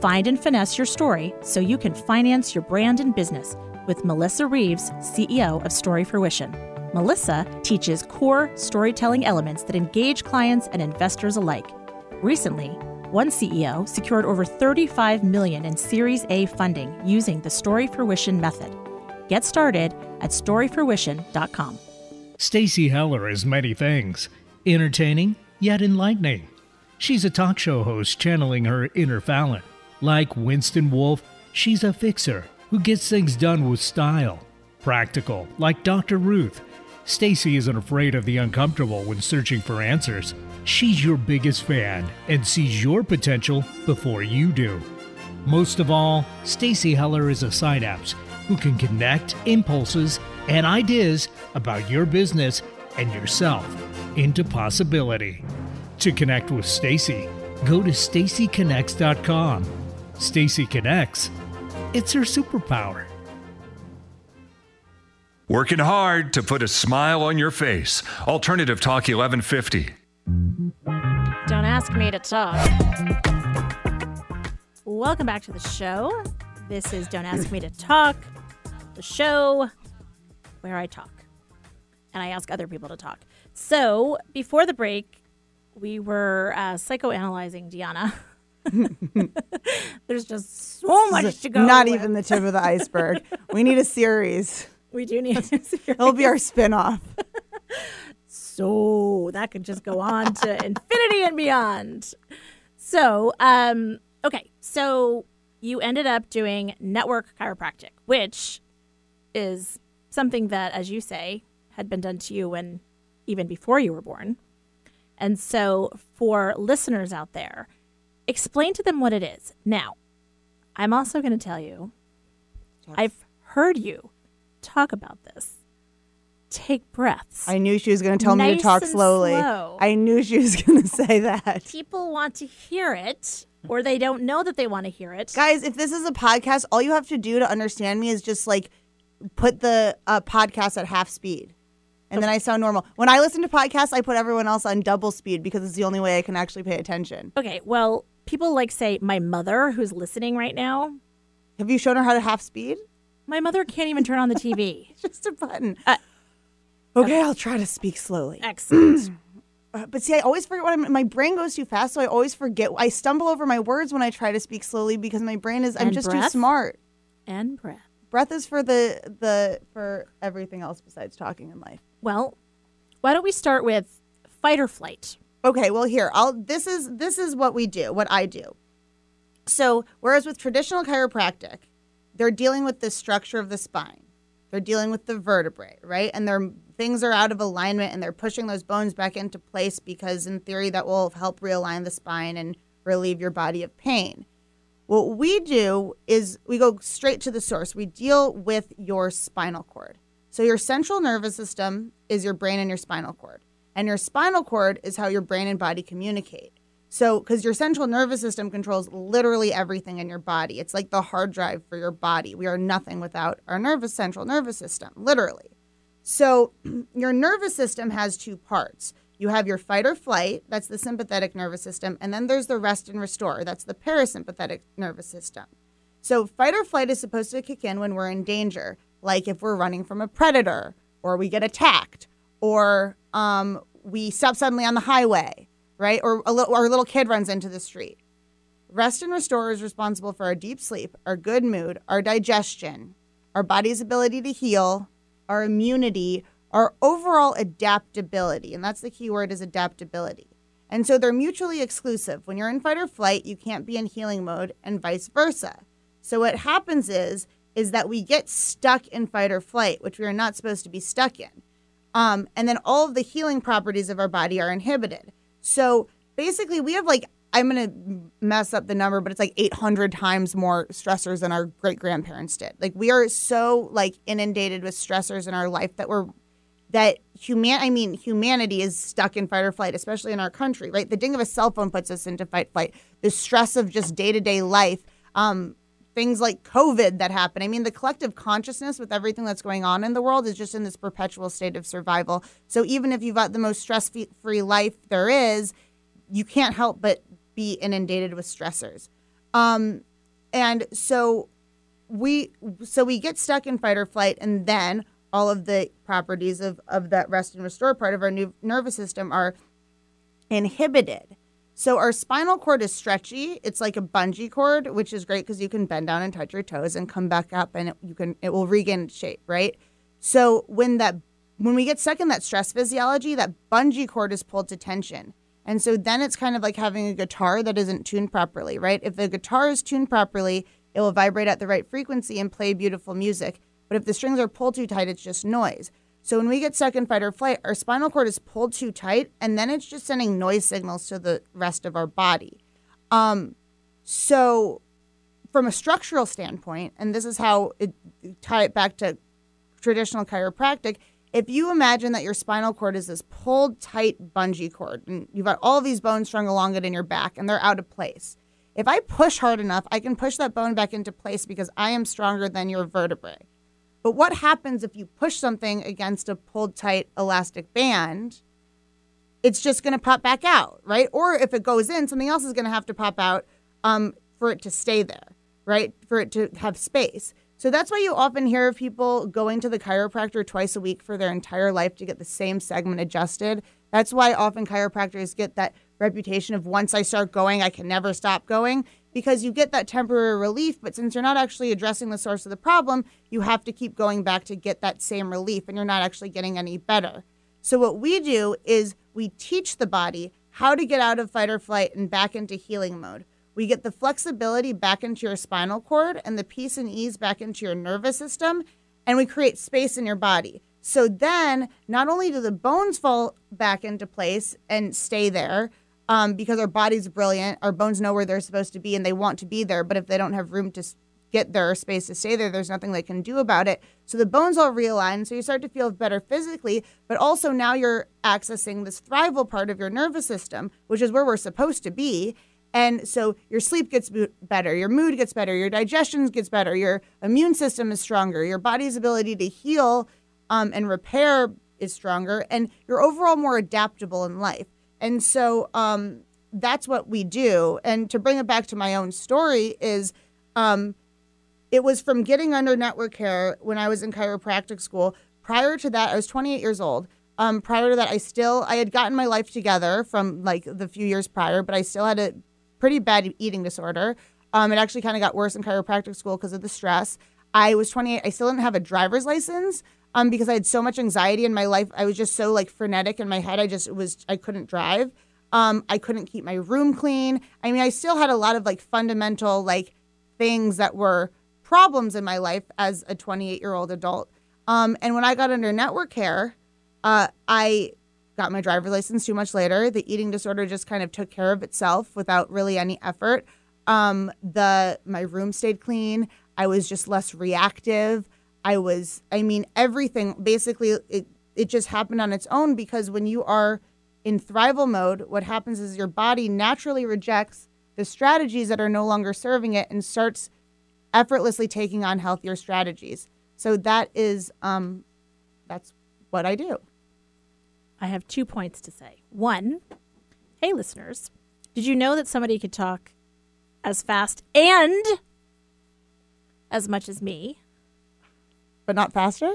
Find and finesse your story so you can finance your brand and business with Melissa Reeves, CEO of Story Fruition. Melissa teaches core storytelling elements that engage clients and investors alike. Recently, one CEO secured over 35 million in Series A funding using the Story Fruition method. Get started at storyfruition.com. Stacy Heller is many things entertaining, yet enlightening. She's a talk show host channeling her inner Fallon. Like Winston Wolfe, she's a fixer who gets things done with style. Practical, like Dr. Ruth. Stacy isn't afraid of the uncomfortable when searching for answers. She's your biggest fan and sees your potential before you do. Most of all, Stacy Heller is a synapse who can connect impulses and ideas about your business and yourself into possibility. To connect with Stacy, go to stacyconnects.com. Stacy Connects. It's her superpower. Working hard to put a smile on your face. Alternative Talk 1150. Don't ask me to talk. Welcome back to the show. This is Don't Ask Me to Talk, the show where I talk and I ask other people to talk. So before the break, we were uh, psychoanalyzing Deanna. There's just so much to go. Not with. even the tip of the iceberg. we need a series. We do need to see. It'll be our spin-off. So that could just go on to infinity and beyond. So, um, okay, so you ended up doing network chiropractic, which is something that, as you say, had been done to you when even before you were born. And so, for listeners out there, explain to them what it is. Now, I'm also going to tell you, I've heard you talk about this. Take breaths. I knew she was going to tell me to talk slowly. slow. I knew she was going to say that. people want to hear it or they don't know that they want to hear it. Guys, if this is a podcast, all you have to do to understand me is just like put the uh, podcast at half speed. And then I sound normal. When I listen to podcasts, I put everyone else on double speed because it's the only way I can actually pay attention. Okay, well, people like say my mother who's listening right now, Have you shown her how to half speed? my mother can't even turn on the TV. Just a button. Uh, okay, I'll try to speak slowly. Excellent. Uh, but see, I always forget what I'm. My brain goes too fast, so I always forget. I stumble over my words when I try to speak slowly because my brain is. I'm And just too breath? smart. and breath. Breath is for the the for everything else besides talking in life. Well, why don't we start with fight or flight? Okay, well here, I'll this is this is what we do, what I do. So, whereas with traditional chiropractic, they're dealing with the structure of the spine. They're dealing with the vertebrae, right? And their things are out of alignment and they're pushing those bones back into place because in theory that will help realign the spine and relieve your body of pain. What we do is we go straight to the source. We deal with your spinal cord. So your central nervous system is your brain and your spinal cord. And your spinal cord is how your brain and body communicate. So, because your central nervous system controls literally everything in your body, it's like the hard drive for your body. We are nothing without our nervous central nervous system, literally. So, your nervous system has two parts. You have your fight or flight, that's the sympathetic nervous system, and then there's the rest and restore, that's the parasympathetic nervous system. So, fight or flight is supposed to kick in when we're in danger, like if we're running from a predator, or we get attacked, or um, we stop suddenly on the highway right? Or a little, little kid runs into the street. Rest and restore is responsible for our deep sleep, our good mood, our digestion, our body's ability to heal, our immunity, our overall adaptability. And that's the key word is adaptability. And so they're mutually exclusive. When you're in fight or flight, you can't be in healing mode and vice versa. So what happens is is that we get stuck in fight or flight, which we are not supposed to be stuck in. Um, and then all of the healing properties of our body are inhibited. So basically, we have like, I'm going to mess up the number, but it's like 800 times more stressors than our great grandparents did. Like, we are so like inundated with stressors in our life that we're, that human, I mean, humanity is stuck in fight or flight, especially in our country, right? The ding of a cell phone puts us into fight flight. The stress of just day to day life, um, things like COVID that happen. I mean, the collective consciousness with everything that's going on in the world is just in this perpetual state of survival. So even if you've got the most stress free life there is, you can't help but be inundated with stressors. Um, and so we so we get stuck in fight or flight, and then all of the properties of, of that rest and restore part of our new nervous system are inhibited. So our spinal cord is stretchy. It's like a bungee cord, which is great because you can bend down and touch your toes and come back up, and it, you can it will regain shape, right? So when that when we get stuck in that stress physiology, that bungee cord is pulled to tension. And so then it's kind of like having a guitar that isn't tuned properly, right? If the guitar is tuned properly, it will vibrate at the right frequency and play beautiful music. But if the strings are pulled too tight, it's just noise. So when we get stuck in fight or flight, our spinal cord is pulled too tight, and then it's just sending noise signals to the rest of our body. Um, so from a structural standpoint, and this is how it tie it back to traditional chiropractic. If you imagine that your spinal cord is this pulled tight bungee cord, and you've got all these bones strung along it in your back, and they're out of place. If I push hard enough, I can push that bone back into place because I am stronger than your vertebrae. But what happens if you push something against a pulled tight elastic band? It's just going to pop back out, right? Or if it goes in, something else is going to have to pop out um, for it to stay there, right? For it to have space. So that's why you often hear of people going to the chiropractor twice a week for their entire life to get the same segment adjusted. That's why often chiropractors get that reputation of once I start going, I can never stop going because you get that temporary relief, but since you're not actually addressing the source of the problem, you have to keep going back to get that same relief and you're not actually getting any better. So, what we do is we teach the body how to get out of fight or flight and back into healing mode. We get the flexibility back into your spinal cord and the peace and ease back into your nervous system, and we create space in your body. So then, not only do the bones fall back into place and stay there, um, because our body's brilliant. Our bones know where they're supposed to be and they want to be there. But if they don't have room to get there or space to stay there, there's nothing they can do about it. So the bones all realign. So you start to feel better physically, but also now you're accessing this thrival part of your nervous system, which is where we're supposed to be. And so your sleep gets better, your mood gets better, your digestion gets better, your immune system is stronger, your body's ability to heal um, and repair is stronger, and you're overall more adaptable in life. And so um, that's what we do. And to bring it back to my own story is um, it was from getting under network care when I was in chiropractic school. Prior to that, I was 28 years old. Um, prior to that, I still I had gotten my life together from like the few years prior, but I still had a pretty bad eating disorder. Um, it actually kind of got worse in chiropractic school because of the stress. I was 28. I still didn't have a driver's license um, because I had so much anxiety in my life. I was just so like frenetic in my head. I just was I couldn't drive. Um, I couldn't keep my room clean. I mean, I still had a lot of like fundamental like things that were problems in my life as a 28 year old adult. Um, and when I got under network care, uh, I got my driver's license too much later. The eating disorder just kind of took care of itself without really any effort. Um, the my room stayed clean. I was just less reactive. I was, I mean, everything basically it it just happened on its own because when you are in thrival mode, what happens is your body naturally rejects the strategies that are no longer serving it and starts effortlessly taking on healthier strategies. So that is um that's what I do. I have two points to say. One, hey, listeners, did you know that somebody could talk as fast and as much as me? But not faster?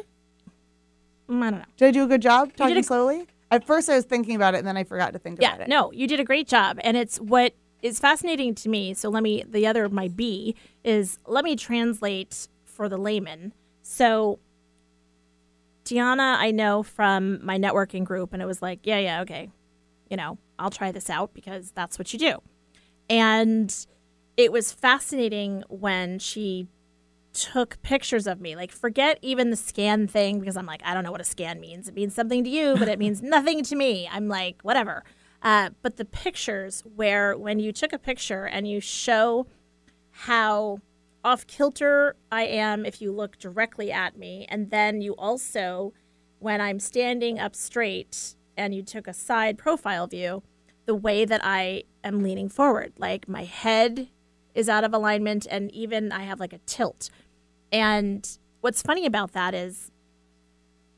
Mm, I don't know. Did I do a good job talking a- slowly? At first I was thinking about it and then I forgot to think Yeah, about it. no, you did a great job. And it's what is fascinating to me. So let me, the other, my B is let me translate for the layman. So Deanna, I know from my networking group, and it was like, yeah, yeah, okay, you know, I'll try this out because that's what you do. And it was fascinating when she took pictures of me. Like, forget even the scan thing because I'm like, I don't know what a scan means. It means something to you, but it means nothing to me. I'm like, whatever. Uh, but the pictures where when you took a picture and you show how off kilter I am if you look directly at me, and then you also, when I'm standing up straight and you took a side profile view, the way that I am leaning forward, like my head is out of alignment, and even I have like a tilt. And what's funny about that is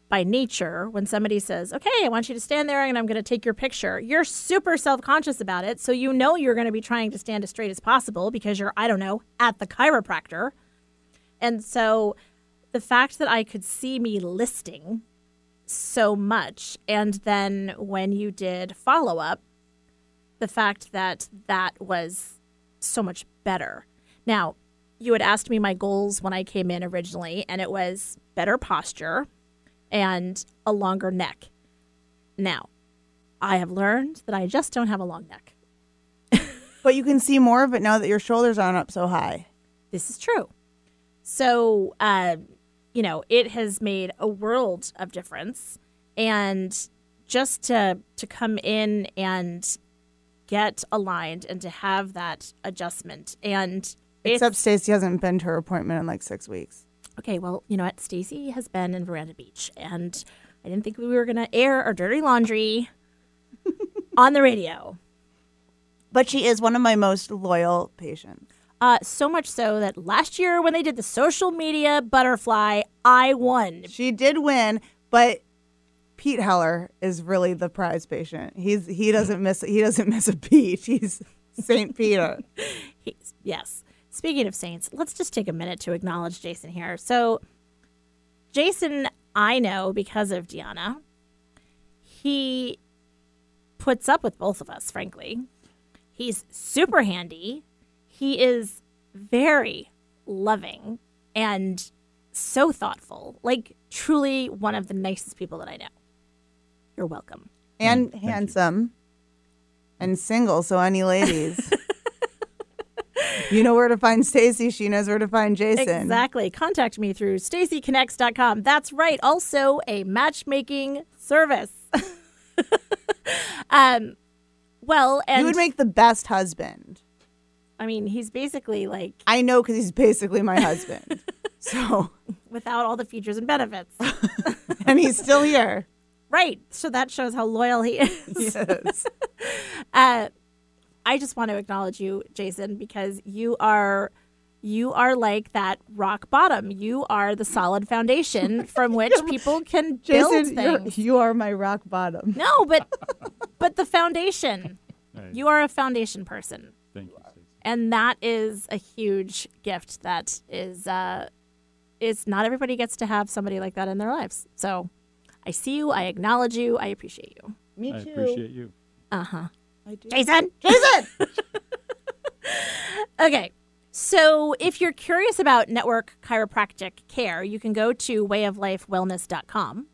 by nature, when somebody says, Okay, I want you to stand there and I'm going to take your picture, you're super self conscious about it. So you know you're going to be trying to stand as straight as possible because you're, I don't know, at the chiropractor. And so the fact that I could see me listing so much, and then when you did follow up, the fact that that was so much better. Now, you had asked me my goals when I came in originally, and it was better posture and a longer neck. Now, I have learned that I just don't have a long neck. But you can see more of it now that your shoulders aren't up so high. This is true. So, uh, you know, it has made a world of difference. And just to to come in and get aligned and to have that adjustment and Except Stacy hasn't been to her appointment in like six weeks. Okay, well, you know what? Stacy has been in Veranda Beach, and I didn't think we were going to air our dirty laundry on the radio. But she is one of my most loyal patients. Uh, so much so that last year when they did the social media butterfly, I won. She did win, but Pete Heller is really the prize patient. He's he doesn't miss he doesn't miss a beat. He's Saint Peter. He's, yes. Speaking of saints, let's just take a minute to acknowledge Jason here. So, Jason, I know because of Deanna. He puts up with both of us, frankly. He's super handy. He is very loving and so thoughtful. Like, truly one of the nicest people that I know. You're welcome. And Thank you. handsome. And single, so any ladies. you know where to find Stacy, she knows where to find Jason. Exactly. Contact me through stacyconnects.com. That's right. Also a matchmaking service. um, well, and you would make the best husband. I mean, he's basically like I know because he's basically my husband. so, without all the features and benefits. and he's still here. right. So that shows how loyal he is. Yes. Uh, I just want to acknowledge you, Jason, because you are you are like that rock bottom. You are the solid foundation from which people can build Jason, you're, things. you are my rock bottom. No, but but the foundation. Right. You are a foundation person. Thank you, And that is a huge gift that is uh is not everybody gets to have somebody like that in their lives. So I see you, I acknowledge you, I appreciate you. Me I too. appreciate you. Uh-huh. I do. Jason. Jason! Okay. So if you're curious about network chiropractic care, you can go to wayoflifewellness.com.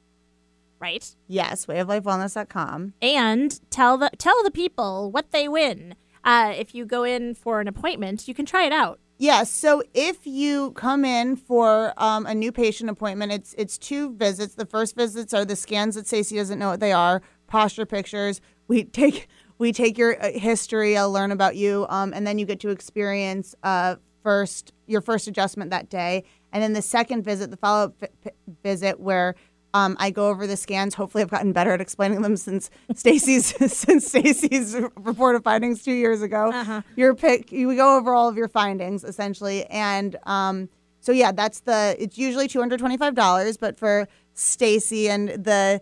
right? Yes, wayoflifewellness.com. And tell the tell the people what they win. Uh, if you go in for an appointment, you can try it out. Yes. So if you come in for um, a new patient appointment, it's it's two visits. The first visits are the scans that Stacy doesn't know what they are, posture pictures. We take we take your uh, history. I'll learn about you, um, and then you get to experience uh, first your first adjustment that day, and then the second visit, the follow up vi- visit, where um, I go over the scans. Hopefully, I've gotten better at explaining them since Stacy's since Stacy's report of findings two years ago. Your pick, you go over all of your findings essentially, and um, so yeah, that's the. It's usually two hundred twenty five dollars, but for Stacy and the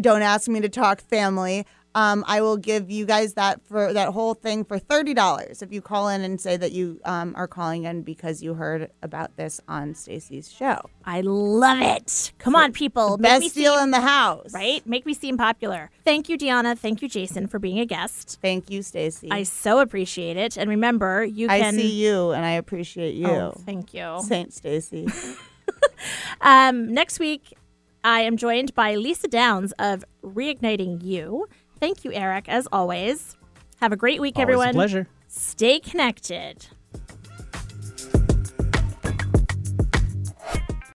don't ask me to talk family. Um, I will give you guys that for that whole thing for thirty dollars if you call in and say that you um, are calling in because you heard about this on Stacy's show. I love it. Come on, people. Make me Best deal seem- in the house, right? Make me seem popular. Thank you, Deanna. Thank you, Jason, for being a guest. Thank you, Stacy. I so appreciate it. And remember, you I can. see you and I appreciate you. Oh, thank you. Saint Stacy. Um, next week, I am joined by Lisa Downs of Reigniting You. Thank you, Eric, as always. Have a great week, Always everyone. a pleasure. Stay connected.